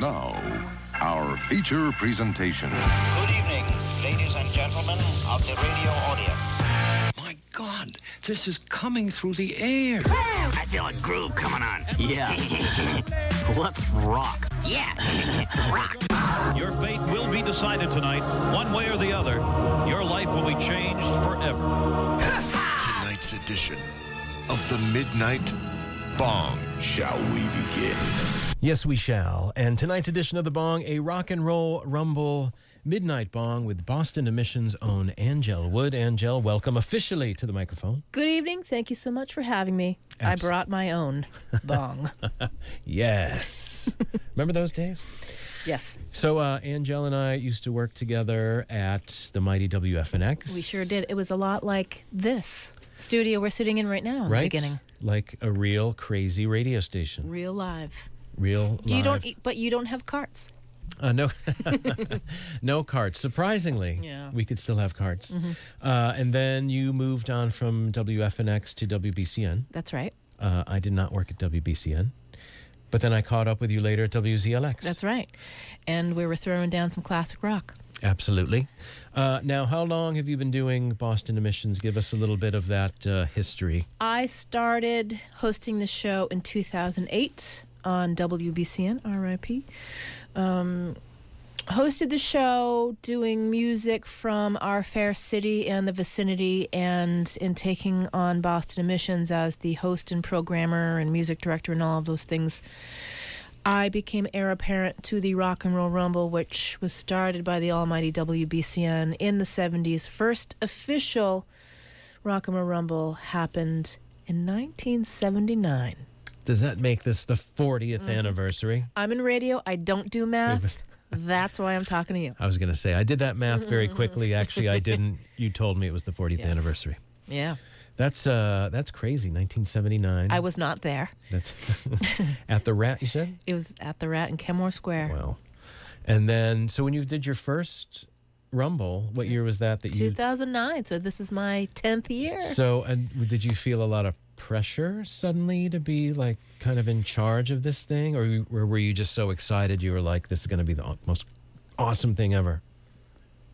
Now, our feature presentation. Good evening, ladies and gentlemen of the radio audience. My God, this is coming through the air. I feel a groove coming on. Yeah. Let's rock. Yeah. rock. Your fate will be decided tonight, one way or the other. Your life will be changed forever. Tonight's edition of the Midnight Bong. Shall we begin? Yes, we shall. And tonight's edition of The Bong, a rock and roll rumble midnight bong with Boston Emissions' own Anngelle Wood. Angel, welcome officially to the microphone. Good evening. Thank you so much for having me. Abs- I brought my own bong. Yes. Remember those days? Yes, So, uh, Anngelle and I used to work together at the mighty WFNX. we sure did. It was a lot like this studio we're sitting in right now in Right? the beginning. Like a real crazy radio station. Real live. Real You live. don't, eat, but you don't have carts. Uh, no, no carts. Surprisingly, Yeah. we could still have carts. Uh, and then you moved on from WFNX to WBCN. That's right. Uh, I did not work at WBCN, but then I caught up with you later at WZLX. That's right. And we were throwing down some classic rock. absolutely. Uh, now, how long have you been doing Boston Emissions? Give us a little bit of that uh, history. I started hosting the show in 2008 on WBCN, RIP. Um, hosted the show doing music from our fair city and the vicinity, and in taking on Boston Emissions as the host and programmer and music director and all of those things. I became heir apparent to the Rock and Roll Rumble, which was started by the almighty WBCN in the 70s. First official Rock and Roll Rumble happened in 1979. Does that make this the 40th Mm-hmm. anniversary? I'm in radio. I don't do math. That's why I'm talking to you. I was going to say, I did that math very quickly. Actually, I didn't. You told me it was the 40th Yes. anniversary. Yeah. That's uh, that's crazy. 1979. I was not there. That's at the Rat. You said. It was at the Rat in Kenmore Square. Wow. And then, so when you did your first Rumble, what year was that? That you. 2009. So this is my 10th year. So, and did you feel a lot of pressure suddenly to be like kind of in charge of this thing, or, or were you just so excited you were like, "This is going to be the most awesome thing ever"?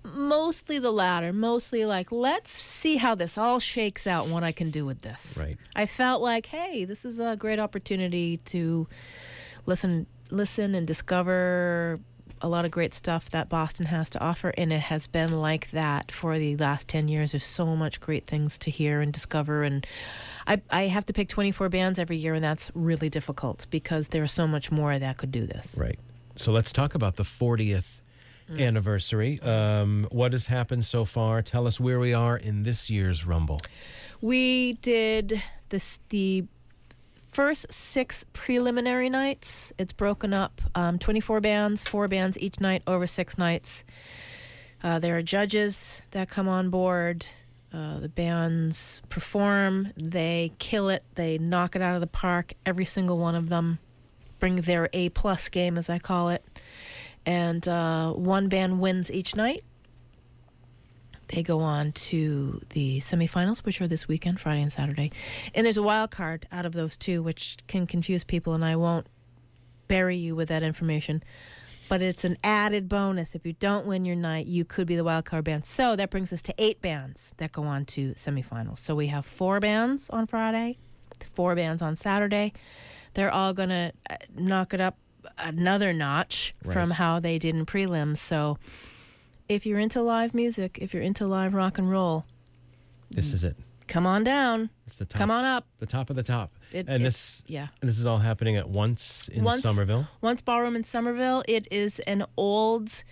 Mostly the latter. Mostly like, let's see how this all shakes out and what I can do with this. Right. I felt like, hey, this is a great opportunity to listen, listen and discover a lot of great stuff that Boston has to offer, and it has been like that for the last ten years. There's so much great things to hear and discover, and I, I have to pick 24 bands every year, and that's really difficult because there's so much more that could do this. Right. So let's talk about the 40th anniversary. Um, what has happened so far? Tell us where we are in this year's Rumble. We did this the first six preliminary nights. It's broken up um, 24 bands, four bands each night over six nights. Uh, there are judges that come on board. Uh, the bands perform. They kill it. They knock it out of the park. Every single one of them bring their A plus game, as I call it. And uh, one band wins each night. They go on to the semifinals, which are this weekend, Friday and Saturday. And there's a wild card out of those two, which can confuse people, and I won't bury you with that information. But it's an added bonus. If you don't win your night, you could be the wild card band. So that brings us to eight bands that go on to semifinals. So we have four bands on Friday, four bands on Saturday. They're all going to uh, knock it up another notch from how they did in prelims. So if you're into live music, if you're into live rock and roll, This is it. come on down. It's the top. Come on up. The top of the top. It- and this, yeah. and this is all happening at once in Once- Somerville. Once ballroom in Somerville. It is an old.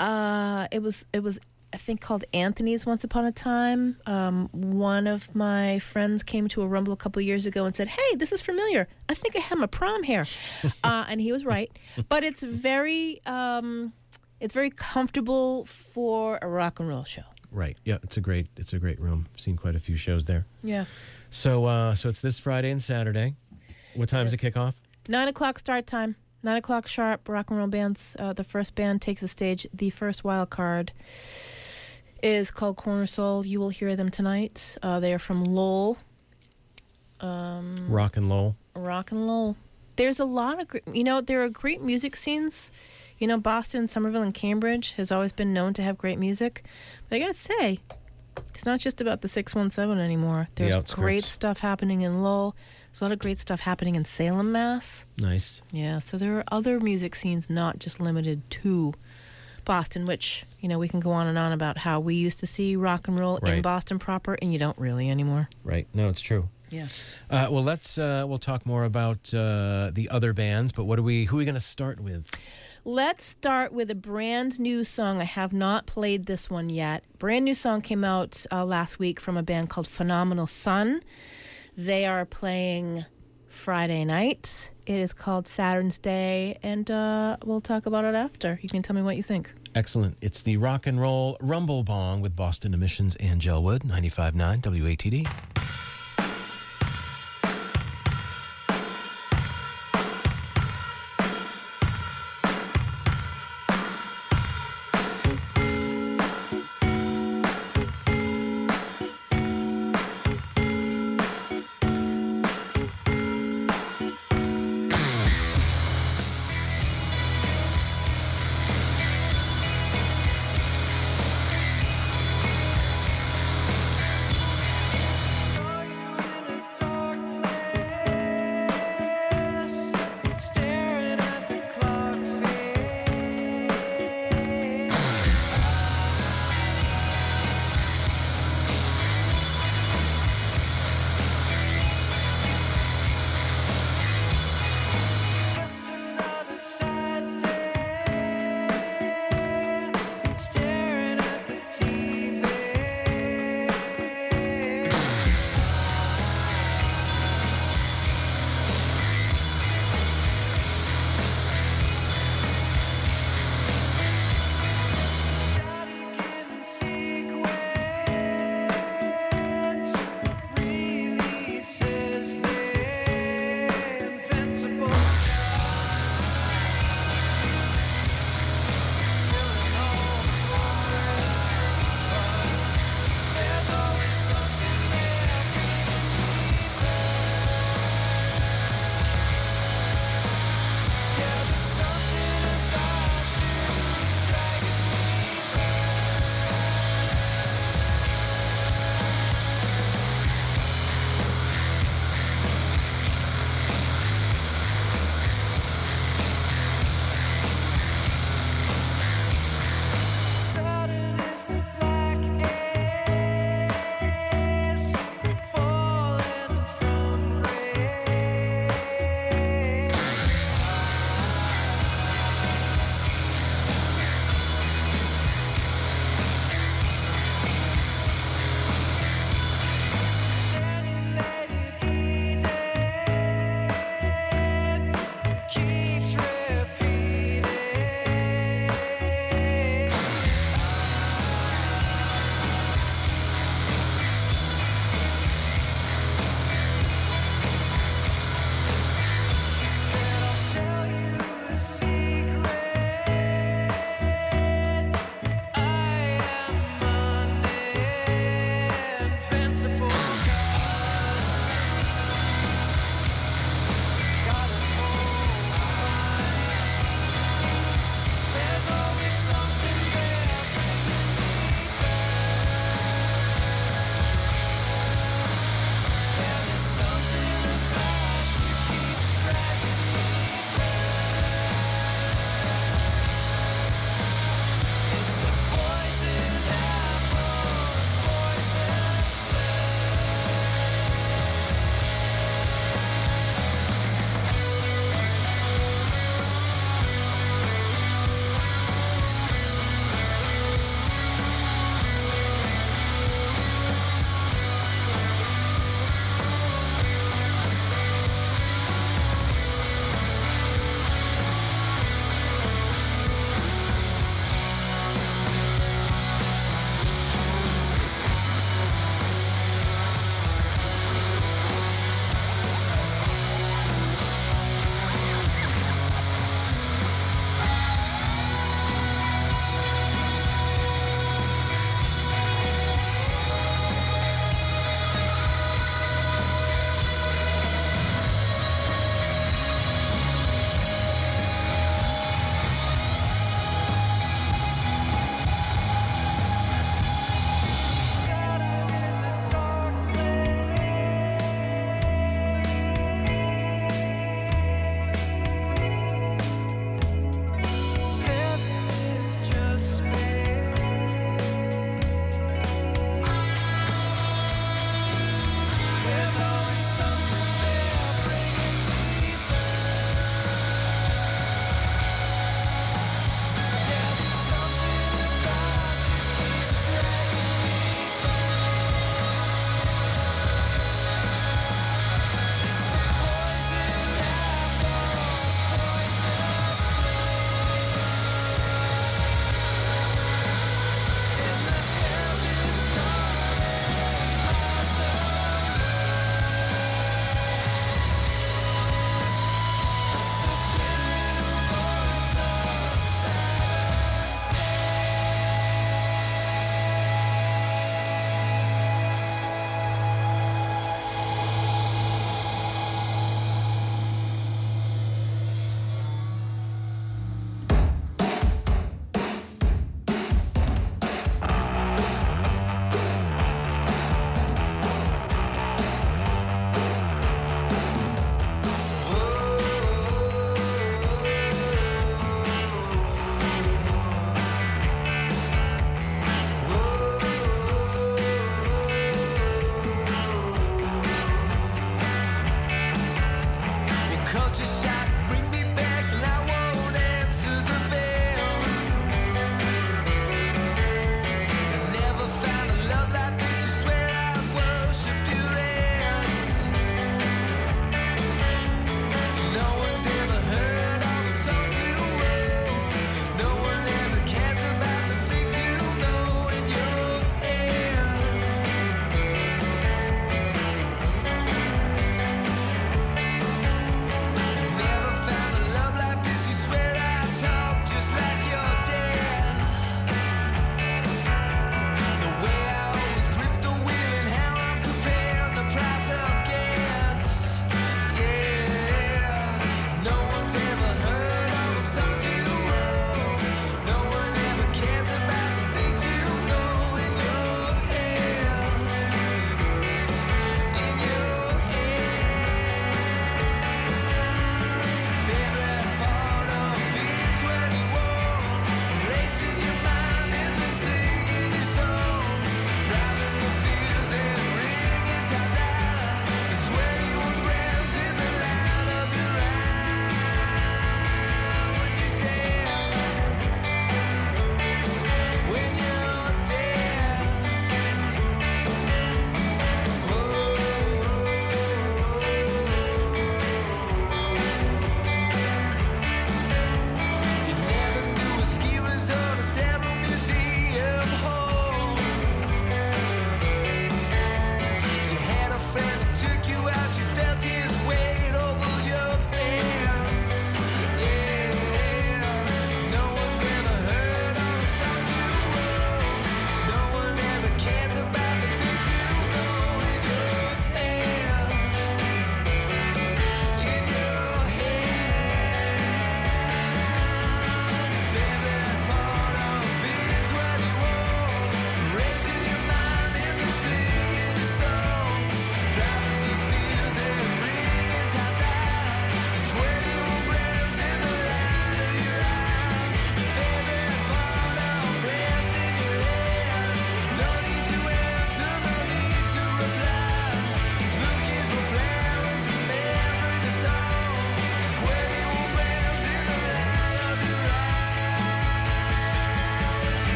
Uh, it was. It was. I think called Anthony's once upon a time. Um, one of my friends came to a rumble a couple years ago and said, "Hey, this is familiar. I think I had my prom hair," uh, and he was right. But it's very, um, it's very comfortable for a rock and roll show. Right. Yeah, it's a great it's a great room. I've seen quite a few shows there. Yeah. So uh so it's this Friday and Saturday. What time's the kickoff? Nine o'clock start time. Nine o'clock sharp. Rock and roll bands. Uh, the first band takes the stage. The first wild card is called Corner Soul. You will hear them tonight. Uh, they are from Lowell, Rock and Lowell. Rock and Lowell. there's a lot of, you know, there are great music scenes. You know, Boston, Somerville, and Cambridge has always been known to have great music. But I gotta say, it's not just about the 617 anymore. There's outskirts. great stuff happening in Lowell. There's a lot of great stuff happening in Salem, Mass. Nice. Yeah, so there are other music scenes not just limited to Boston, which, you know, we can go on and on about how we used to see rock and roll in Boston proper, and you don't really anymore. Right. No, it's true. Yeah. Uh, well, let's uh, we'll talk more about uh, the other bands, but what are we? Who are we going to start with? Let's start with a brand new song. I have not played this one yet. Brand new song came out uh, last week from a band called Phenomenal Sun. They are playing Friday night. It is called Saturn's Day, and uh, we'll talk about it after. You can tell me what you think. Excellent. It's the rock and roll Rumble Bong with Boston Emissions Anngelle Wood, 95.9 WATD.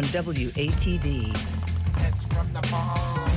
On WATD. So